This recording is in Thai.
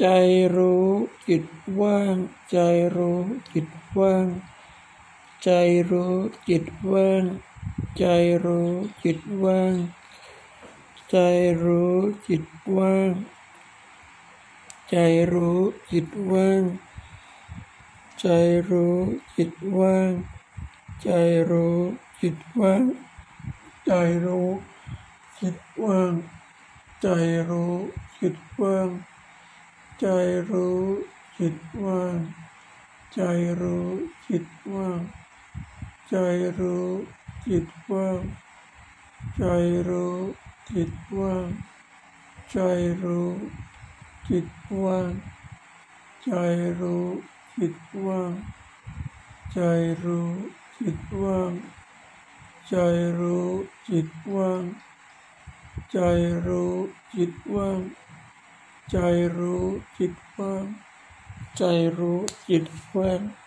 ใจรู้จิตว่าง ใจรู้จิตว่าง ใจรู้จิตว่าง ใจรู้จิตว่าง ใจรู้จิตว่าง ใจรู้จิตว่าง ใจรู้จิตว่าง ใจรู้จิตว่าง ใจรู้จิตว่าง ใจรู้จิตว่าง ใจรู้จิตว่างใจรู้จิตว่างใจรู้จิตว่างใจรู้จิตว่างใจรู้จิตว่างใจรู้จิตว่างใจรู้จิตว่างใจรู้จิตว่างใจรู้จิตว่าง ใจรู้จิตว่าง ใจรู้จิตว่าง